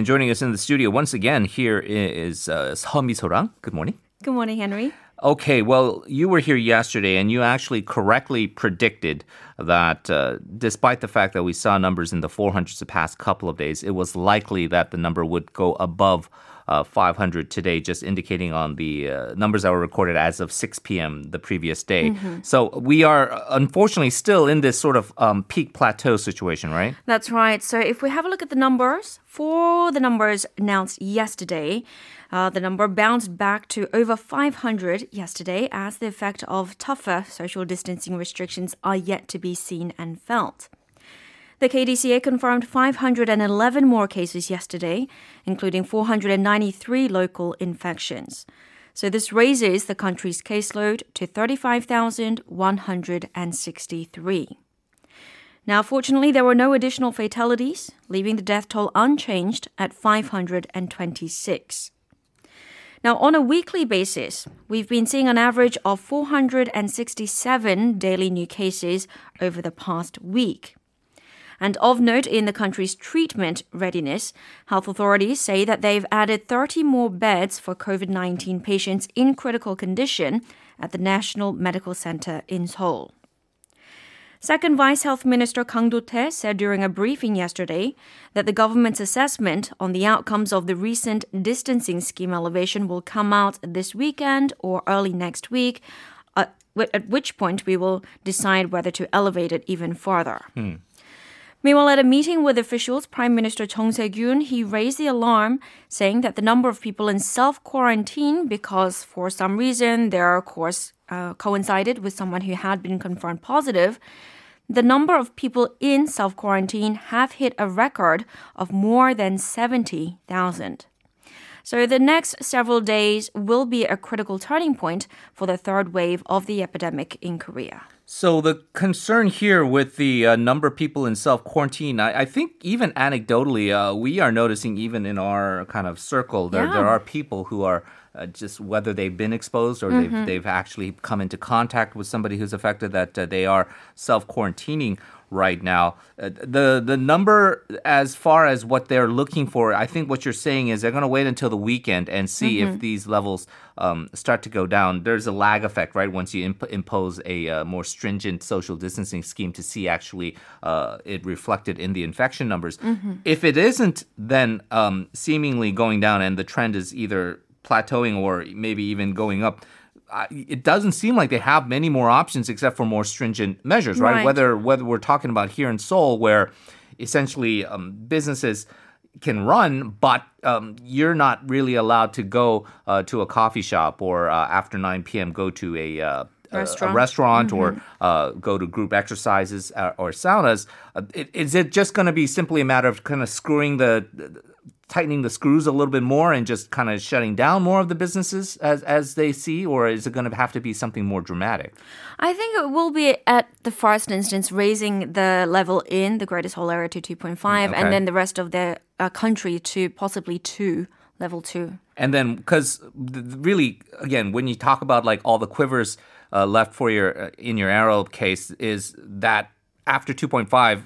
And joining us in the studio once again here is uh, Seo Mi-sorang. Good morning. Good morning, Henry. Okay, well, you were here yesterday and you actually correctly predicted that uh, despite the fact that we saw numbers in the 400s the past couple of days, it was likely that the number would go above uh, 500 today, just indicating on the uh, numbers that were recorded as of 6 p.m. the previous day. Mm-hmm. So we are uh, unfortunately still in this sort of um, peak plateau situation, right? That's right. So if we have a look at the numbers, for the numbers announced yesterday, uh, the number bounced back to over 500 yesterday as the effect of tougher social distancing restrictions are yet to be seen and felt. The KDCA confirmed 511 more cases yesterday, including 493 local infections. So this raises the country's caseload to 35,163. Now, fortunately, there were no additional fatalities, leaving the death toll unchanged at 526. Now, on a weekly basis, we've been seeing an average of 467 daily new cases over the past week. And of note in the country's treatment readiness, health authorities say that they've added 30 more beds for COVID 19 patients in critical condition at the National Medical Center in Seoul. Second Vice Health Minister Kang Do-tae said during a briefing yesterday that the government's assessment on the outcomes of the recent distancing scheme elevation will come out this weekend or early next week, uh, at which point we will decide whether to elevate it even further. Hmm. Meanwhile, at a meeting with officials, Prime Minister Chung Se-kyun, he raised the alarm, saying that the number of people in self-quarantine because for some reason their course uh, coincided with someone who had been confirmed positive, the number of people in self-quarantine have hit a record of more than 70,000. So the next several days will be a critical turning point for the third wave of the epidemic in Korea. So the concern here with the uh, number of people in self quarantine, I, I, think even anecdotally, uh, we are noticing even in our kind of circle, there yeah. there are people who are uh, just whether they've been exposed or mm-hmm. they've they've actually come into contact with somebody who's affected that uh, they are self quarantining right now. Uh, the the number as far as what they're looking for, I think what you're saying is they're going to wait until the weekend and see mm-hmm. if these levels um, start to go down. There's a lag effect, right? Once you imp- impose a uh, more stringent social distancing scheme to see actually uh, it reflected in the infection numbers. Mm-hmm. If it isn't, then um, seemingly going down and the trend is either plateauing or maybe even going up it doesn't seem like they have many more options except for more stringent measures, right? right. Whether whether we're talking about here in Seoul, where essentially um, businesses can run, but um, you're not really allowed to go uh, to a coffee shop or uh, after 9 p.m. go to a uh, Restaurant. a, restaurant mm-hmm. or uh, go to group exercises or, uh, or saunas. Uh, is it just going to be simply a matter of kind of screwing the, tightening the screws a little bit more and just kind of shutting down more of the businesses as as they see, or is it going to have to be something more dramatic? I think it will be at the first instance raising the level in the greatest Seoul area to 2.5, okay. and then the rest of the uh, country to possibly two level two. And then, because really, again, when you talk about like all the quivers uh, left for your uh, in your arrow case, is that after 2.5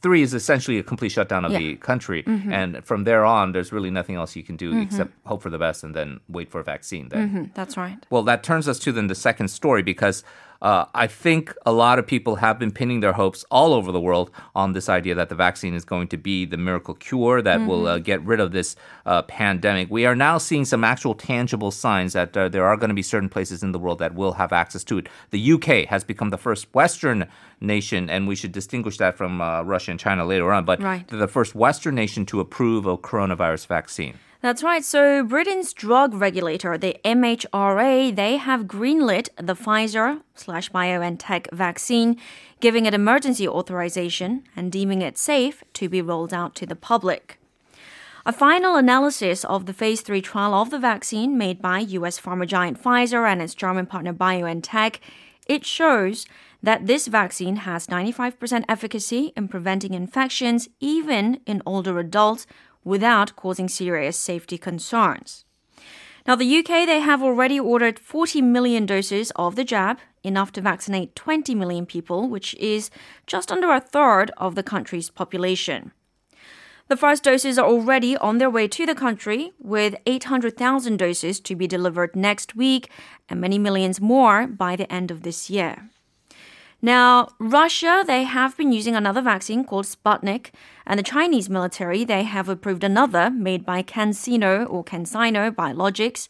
three is essentially a complete shutdown of yeah. the country, mm-hmm. and from there on, there's really nothing else you can do mm-hmm. except hope for the best and then wait for a vaccine. Then mm-hmm. that's right. Well, that turns us to then the second story because uh, I think a lot of people have been pinning their hopes all over the world on this idea that the vaccine is going to be the miracle cure that mm-hmm. will uh, get rid of this uh, pandemic. We are now seeing some actual tangible signs that uh, there are going to be certain places in the world that will have access to it. The UK has become the first Western nation, and we should distinguish that from uh, Russia and China later on, but right. the first Western nation to approve a coronavirus vaccine. That's right. So Britain's drug regulator, the MHRA, they have greenlit the Pfizer slash BioNTech vaccine, giving it emergency authorization and deeming it safe to be rolled out to the public. A final analysis of the phase 3 trial of the vaccine made by US pharma giant Pfizer and its German partner BioNTech, it shows that this vaccine has 95% efficacy in preventing infections even in older adults without causing serious safety concerns. Now, the UK, they have already ordered 40 million doses of the jab, enough to vaccinate 20 million people, which is just under a third of the country's population. The first doses are already on their way to the country, with 800,000 doses to be delivered next week and many millions more by the end of this year. Now, Russia, they have been using another vaccine called Sputnik, and the Chinese military, they have approved another made by CanSino or CanSino Biologics.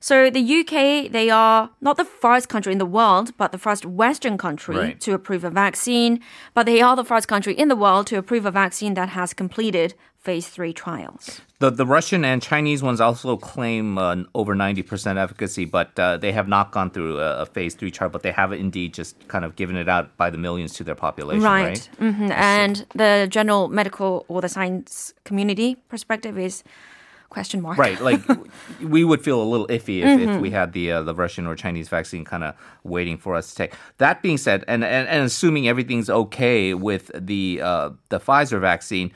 So the UK, they are not the first country in the world, but the first Western country Right. to approve a vaccine. But they are the first country in the world to approve a vaccine that has completed phase three trials. The the Russian and Chinese ones also claim uh, over ninety percent efficacy, but uh, they have not gone through a, a phase three trial. But they have indeed just kind of given it out by the millions to their population, right? hmm And the general medical or the science community perspective is question mark. Right, like we would feel a little iffy if, if we had the uh, the Russian or Chinese vaccine kind of waiting for us to take. That being said, and, and, and assuming everything's okay with the uh, the Pfizer vaccine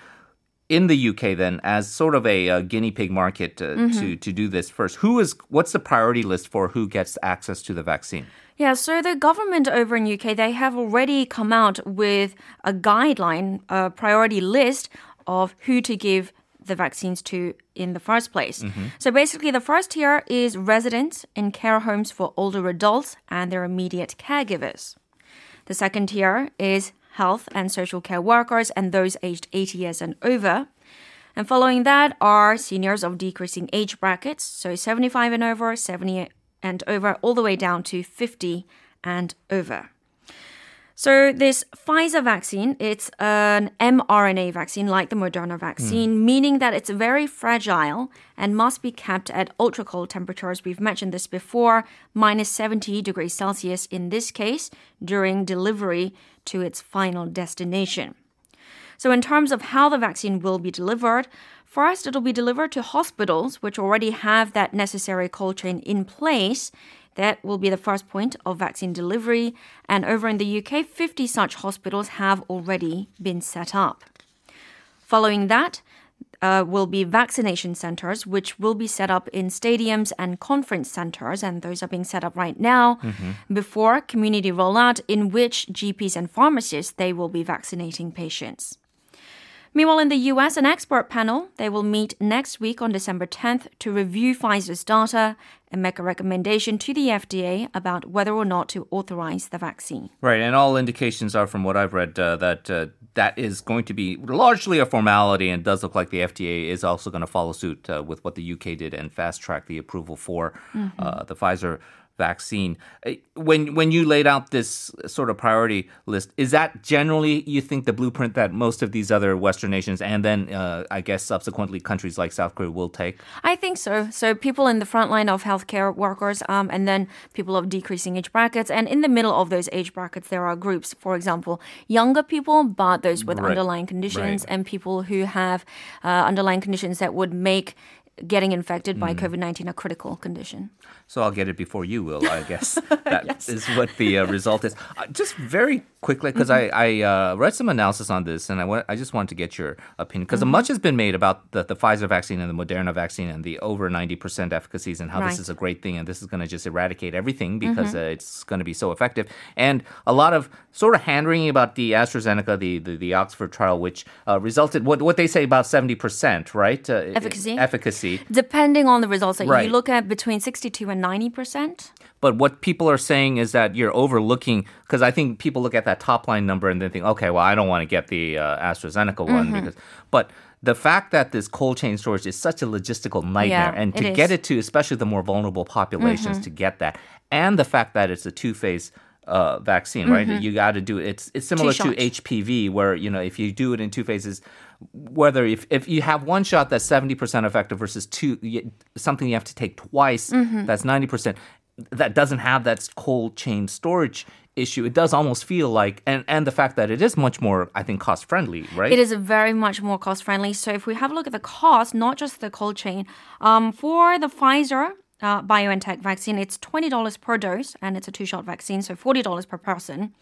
in the UK, then as sort of a, uh guinea pig market uh, to to do this first, who is what's the priority list for who gets access to the vaccine? Yeah, so the government over in UK, they have already come out with a guideline, a priority list of who to give the vaccines to in the first place. So basically, the first tier is residents in care homes for older adults and their immediate caregivers. The second tier is health and social care workers and those aged 80 years and over. And following that are seniors of decreasing age brackets, so 75 and over, 70 and over, all the way down to 50 and over. So this Pfizer vaccine, it's an mRNA vaccine like the Moderna vaccine, hmm. meaning that it's very fragile and must be kept at ultra cold temperatures. We've mentioned this before, minus 70 degrees Celsius in this case, during delivery to its final destination. So, in terms of how the vaccine will be delivered, first it'll be delivered to hospitals which already have that necessary cold chain in place. That will be the first point of vaccine delivery. And over in the UK, 50 such hospitals have already been set up. Following that, uh, will be vaccination centers, which will be set up in stadiums and conference centers, and those are being set up right now. Before community rollout, in which GPs and pharmacists they will be vaccinating patients. Meanwhile, in the US, an expert panel they will meet next week on December 10th to review Pfizer's data and make a recommendation to the FDA about whether or not to authorize the vaccine. Right, and all indications are from what I've read uh, that uh, that is going to be largely a formality, and does look like the FDA is also going to follow suit uh, with what the UK did and fast track the approval for uh, the Pfizer vaccine. Uh, When when you laid out this sort of priority list, is that generally you think the blueprint that most of these other Western nations and then uh, I guess subsequently countries like South Korea will take? I think so. So people in the front line of healthcare workers, um, and then people of decreasing age brackets, and in the middle of those age brackets, there are groups. For example, younger people, but those with Right. underlying conditions, Right. and people who have uh, underlying conditions that would make getting infected Mm. by COVID nineteen a critical condition. So I'll get it before you will, I guess. That is what the uh, result is. Uh, just very quickly, because I, I uh, read some analysis on this, and I, wa- I just wanted to get your opinion, because much has been made about the, the Pfizer vaccine and the Moderna vaccine and the over 90% efficacies and how Right. this is a great thing and this is going to just eradicate everything because uh, it's going to be so effective. And a lot of sort of hand wringing about the AstraZeneca, the, the, the Oxford trial, which uh, resulted, what, what they say about 70%, right? Uh, Efficacy? Depending on the results, like Right. you look at between sixty-two and ninety percent. But what people are saying is that you're overlooking because I think people look at that top line number and then think, okay, well, I don't want to get the uh, AstraZeneca one because, but the fact that this cold chain storage is such a logistical nightmare, Yeah, and it to get is. it to especially the more vulnerable populations to get that, and the fact that it's a two phase. Uh, vaccine, right? You got to do it. It's it's similar to. HPV, where you know if you do it in two phases, whether if, if you have one shot that's seventy percent effective versus two something you have to take twice that's ninety percent, that doesn't have that cold chain storage issue. It does almost feel like, and and the fact that it is much more, I think, cost friendly, right? It is very much more cost friendly. So if we have a look at the cost, not just the cold chain, um, for the Pfizer uh, BioNTech vaccine, it's twenty dollars per dose, and it's a two-shot vaccine, so forty dollars per person.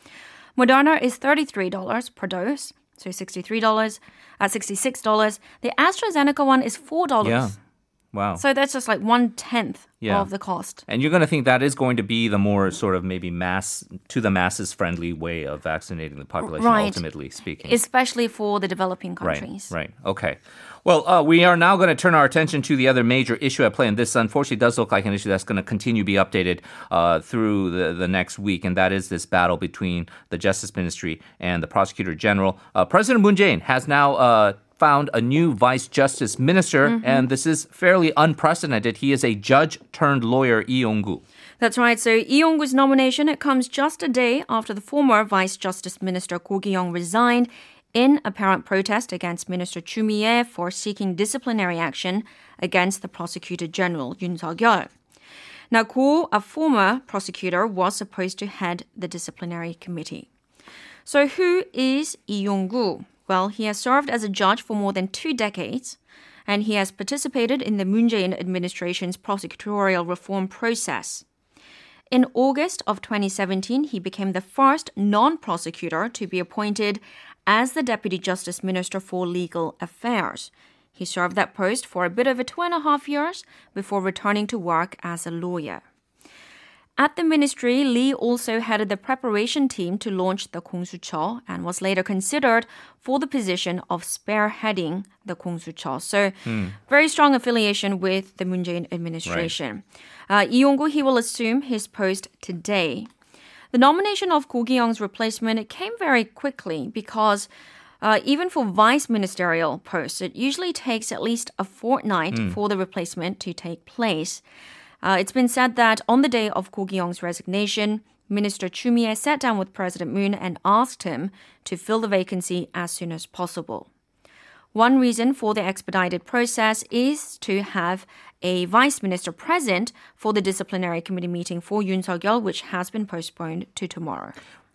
Moderna is thirty-three dollars per dose, so sixty-three dollars, uh, sixty-six dollars. The AstraZeneca one is four dollars. Yeah. Wow. So that's just like one tenth Yeah. of the cost. And you're going to think that is going to be the more sort of maybe mass to the masses friendly way of vaccinating the population, Right. ultimately speaking. Especially for the developing countries. Right, countries. right. Okay. Well, uh, we are now going to turn our attention to the other major issue at play, and this unfortunately does look like an issue that's going to continue to be updated uh, through the, the next week, and that is this battle between the Justice Ministry and the Prosecutor General. Uh, President Moon Jae-in has now uh, found a new Vice Justice Minister, and this is fairly unprecedented. He is a judge turned lawyer, Lee Yong-gu. That's right. So Lee Yong-gu's nomination it comes just a day after the former Vice Justice Minister Ko Gi-young resigned in apparent protest against Minister Chu Mi-ae for seeking disciplinary action against the Prosecutor General Yoon Seok-yeol. Now, Ko, a former prosecutor, was supposed to head the disciplinary committee. So, who is Lee Yong-gu? Well, he has served as a judge for more than two decades, and he has participated in the Moon Jae-in administration's prosecutorial reform process. In August of 2017, he became the first non prosecutor to be appointed as the Deputy Justice Minister for Legal Affairs. He served that post for a bit over two and a half years before returning to work as a lawyer. At the ministry, Lee also headed the preparation team to launch the Kongsucho and was later considered for the position of spearheading the Kongsucho. So, very strong affiliation with the Moon Jae-in administration. Uh, Lee Yong-gu, he will assume his post today. The nomination of Ko Gi-young's replacement came very quickly because uh, even for vice ministerial posts, it usually takes at least a fortnight for the replacement to take place. Uh, it's been said that on the day of Ko Gi-young's resignation, Minister Chu Mi-ae sat down with President Moon and asked him to fill the vacancy as soon as possible. One reason for the expedited process is to have a vice minister present for the disciplinary committee meeting for Yoon Seok-yeol, which has been postponed to tomorrow.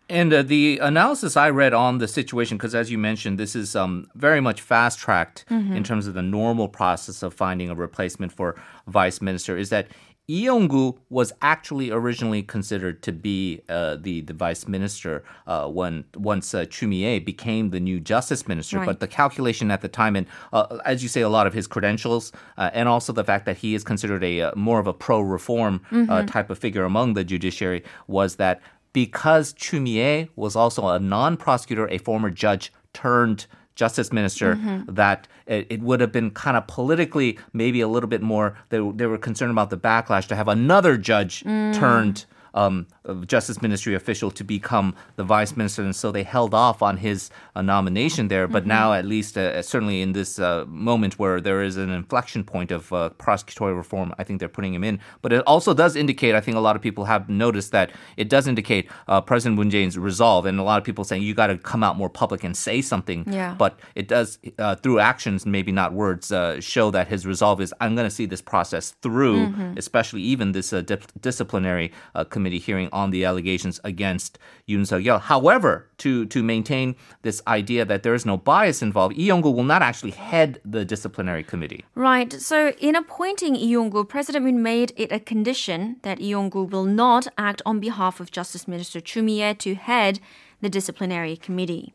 And uh, the analysis I read on the situation, because as you mentioned, this is um, very much fast tracked in terms of the normal process of finding a replacement for vice minister, is that Lee Yong-gu was actually originally considered to be uh, the the vice minister uh, when once uh, Chu Mi-ae became the new justice minister. Right. But the calculation at the time, and uh, as you say, a lot of his credentials, uh, and also the fact that he is considered a uh, more of a pro-reform uh, type of figure among the judiciary, was that because Chu Mi-ae was also a non-prosecutor, a former judge turned justice minister, mm-hmm. that it, it would have been kind of politically maybe a little bit more. They, they were concerned about the backlash to have another judge mm. turned. Um, justice ministry official to become the vice minister, and so they held off on his uh, nomination there. But now, at least, uh, certainly in this uh, moment where there is an inflection point of uh, prosecutorial reform, I think they're putting him in. But it also does indicate, I think a lot of people have noticed that it does indicate uh, President Moon Jae-in's resolve, and a lot of people saying you got to come out more public and say something. Yeah. But it does, uh, through actions, maybe not words, uh, show that his resolve is I'm going to see this process through, especially even this uh, dip- disciplinary uh, committee hearing on the allegations against Yoon Seok-yeol. However, to to maintain this idea that there is no bias involved, Lee Yong-gu will not actually head the disciplinary committee. Right. So, in appointing Lee Yong-gu, President Moon made it a condition that Lee Yong-gu will not act on behalf of Justice Minister Chu Mi-ae to head the disciplinary committee.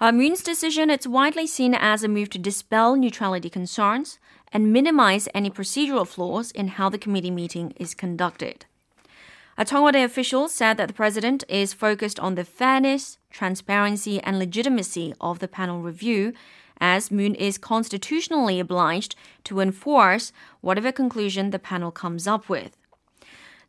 Uh, Moon's decision it's widely seen as a move to dispel neutrality concerns and minimize any procedural flaws in how the committee meeting is conducted. A Cheong Wa Dae official said that the president is focused on the fairness, transparency, and legitimacy of the panel review, as Moon is constitutionally obliged to enforce whatever conclusion the panel comes up with.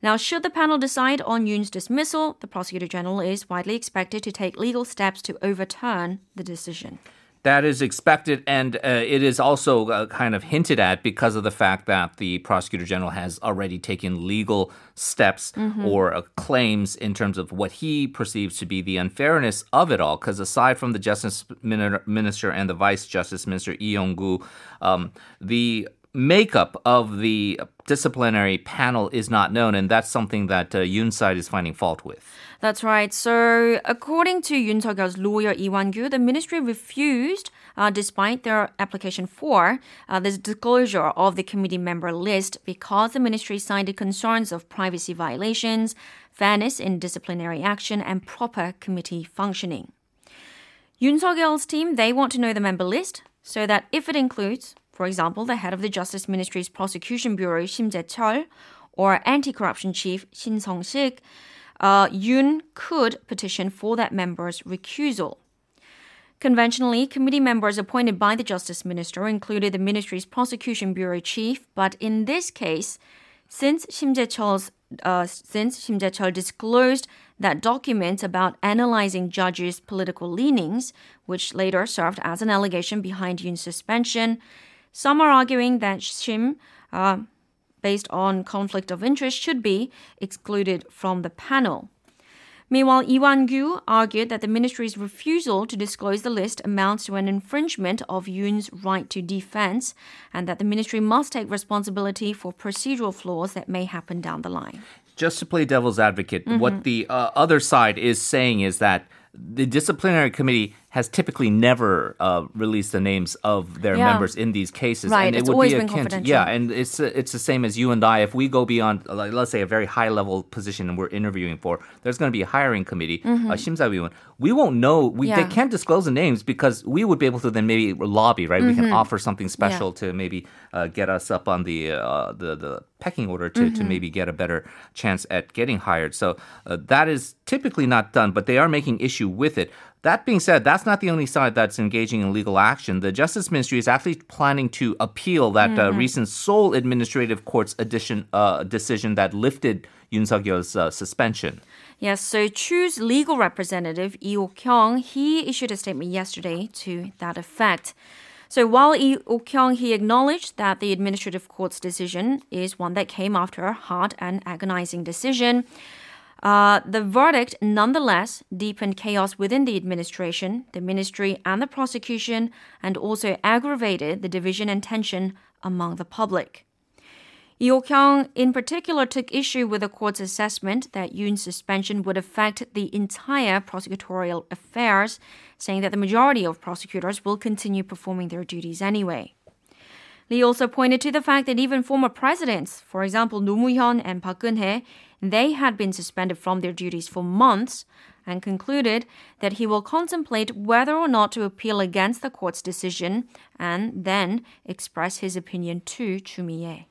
Now, should the panel decide on Yoon's dismissal, the prosecutor general is widely expected to take legal steps to overturn the decision. That is expected, and uh, it is also uh, kind of hinted at because of the fact that the prosecutor general has already taken legal steps or uh, claims in terms of what he perceives to be the unfairness of it all. Because aside from the justice minister and the vice justice minister Lee Yong-gu, um, the makeup of the disciplinary panel is not known, and that's something that uh, Yoon's side is finding fault with. That's right. So, according to Yoon Seok-yeol's lawyer Lee Wan-gyu, the ministry refused, uh, despite their application for uh, this disclosure of the committee member list, because the ministry cited concerns of privacy violations, fairness in disciplinary action, and proper committee functioning. Yoon Seok-yeol's team they want to know the member list so that if it includes For example, the head of the Justice Ministry's Prosecution Bureau, Shim Jae-chol, or anti-corruption chief Shin Song-sik, uh, Yoon could petition for that member's recusal. Conventionally, committee members appointed by the Justice Minister included the ministry's prosecution bureau chief, but in this case, since Shim Jae-chol's uh, since Shim Jae-chol disclosed that document about analyzing judges' political leanings, which later served as an allegation behind Yoon's suspension, some are arguing that Shim, uh, based on conflict of interest, should be excluded from the panel. Meanwhile, Lee Wan-gyu argued that the ministry's refusal to disclose the list amounts to an infringement of Yoon's right to defense and that the ministry must take responsibility for procedural flaws that may happen down the line. Just to play devil's advocate, mm-hmm. what the uh, other side is saying is that the disciplinary committee has typically never uh, released the names of their yeah. members in these cases. Right, and it it's would always be been confidential. To, yeah, and it's it's the same as you and I. If we go beyond, like, let's say, a very high level position and we're interviewing for, there's going to be a hiring committee, mm-hmm. uh, we won't know. We, yeah. They can't disclose the names because we would be able to then maybe lobby, right? Mm-hmm. We can mm-hmm. offer something special yeah. to maybe uh, get us up on the uh, the the pecking order to, mm-hmm. to maybe get a better chance at getting hired. So uh, that is typically not done, but they are making issue with it. That being said, that's not the only side that's engaging in legal action. The Justice Ministry is actually planning to appeal that uh, mm-hmm. uh, recent Seoul Administrative Court's addition, uh, decision that lifted Yoon Suk-yeol's uh, suspension. Yes, so Chu's legal representative, Lee Ok-kyung, he issued a statement yesterday to that effect. So while Lee Ok-kyung, he acknowledged that the administrative court's decision is one that came after a hard and agonizing decision, uh, the verdict nonetheless deepened chaos within the administration, the ministry, and the prosecution, and also aggravated the division and tension among the public. Lee kyung in particular took issue with the court's assessment that Yoon's suspension would affect the entire prosecutorial affairs, saying that the majority of prosecutors will continue performing their duties anyway. Lee also pointed to the fact that even former presidents, for example, Roh Moo-hyun and Park Geun-hye, they had been suspended from their duties for months and concluded that he will contemplate whether or not to appeal against the court's decision and then express his opinion to Choo Mi-ae.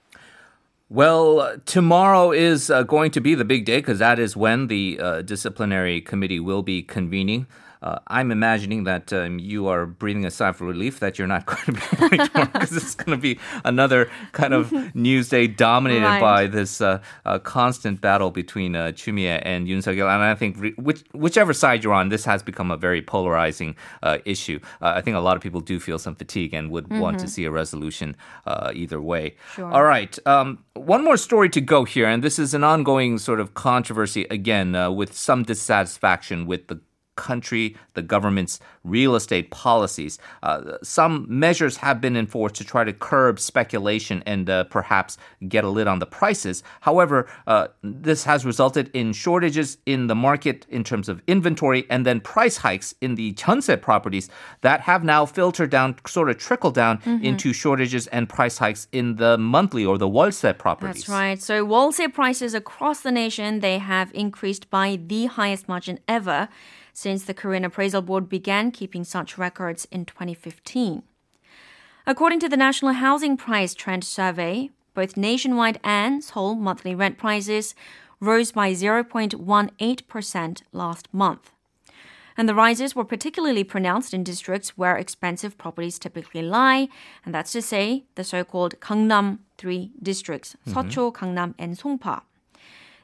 Well, tomorrow is uh, going to be the big day because that is when the uh, disciplinary committee will be convening. Uh, I'm imagining that um, you are breathing a sigh of relief that you're not going to be reporting tomorrow because it's going to be another kind of news day dominated right. by this uh, uh, constant battle between uh, and Yoon Suk-yeol. And I think re- which, whichever side you're on, this has become a very polarizing uh, issue. Uh, I think a lot of people do feel some fatigue and would mm-hmm. want to mm-hmm. see a resolution uh, either way. Sure. All right. Um, one more story to go here, and this is an ongoing sort of controversy again with some dissatisfaction with the country, the government's real estate policies. Uh, some measures have been enforced to try to curb speculation and uh, perhaps get a lid on the prices. However, uh, this has resulted in shortages in the market in terms of inventory and then price hikes in the Chunse properties that have now filtered down, sort of trickled down mm-hmm. into shortages and price hikes in the monthly or the Wolse properties. That's right. So Wolse prices across the nation, they have increased by the highest margin ever since the Korean Appraisal Board began keeping such records in 2015. According to the National Housing Price Trend Survey, both nationwide and Seoul monthly rent prices rose by 0.18% last month. And the rises were particularly pronounced in districts where expensive properties typically lie, and that's to say, the so called Gangnam 3 districts, mm-hmm. Seocho, Gangnam, and Songpa.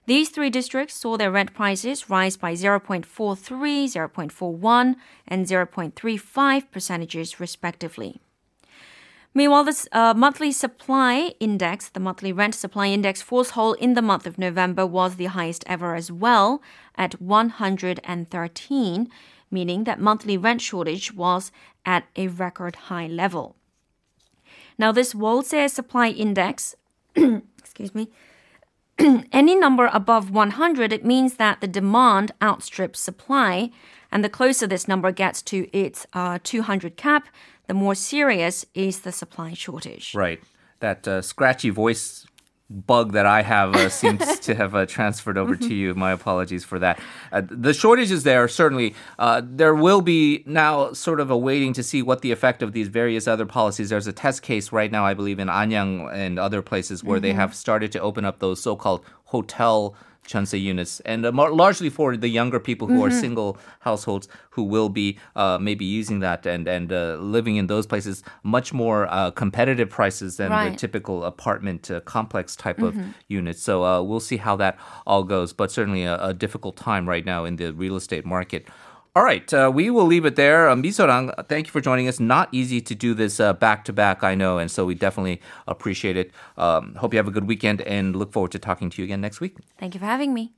These three districts saw their rent prices rise by 0.43, 0.41, and 0.35 percentages respectively. Meanwhile, the uh, monthly supply index, the monthly rent supply index for Seoul in the month of November was the highest ever as well at 113, meaning that monthly rent shortage was at a record high level. Now, this Wolse supply index, excuse me, any number above 100, it means that the demand outstrips supply. And the closer this number gets to its uh, 200 cap, the more serious is the supply shortage. Right. That uh, scratchy voice bug that I have uh, seems to have uh, transferred over to you. My apologies for that. Uh, the shortages there certainly uh, there will be now sort of a waiting to see what the effect of these various other policies. There's a test case right now, I believe, in Anyang and other places where mm-hmm. they have started to open up those so-called hotel chunse units, and uh, more, largely for the younger people who mm-hmm. are single households who will be uh, maybe using that and and uh, living in those places much more uh, competitive prices than right. the typical apartment uh, complex type mm-hmm. of units. So uh, we'll see how that all goes, but certainly a, a difficult time right now in the real estate market. All right, uh, we will leave it there. Um, Misorang, thank you for joining us. Not easy to do this back to back, I know, and so we definitely appreciate it. Um, hope you have a good weekend and look forward to talking to you again next week. Thank you for having me.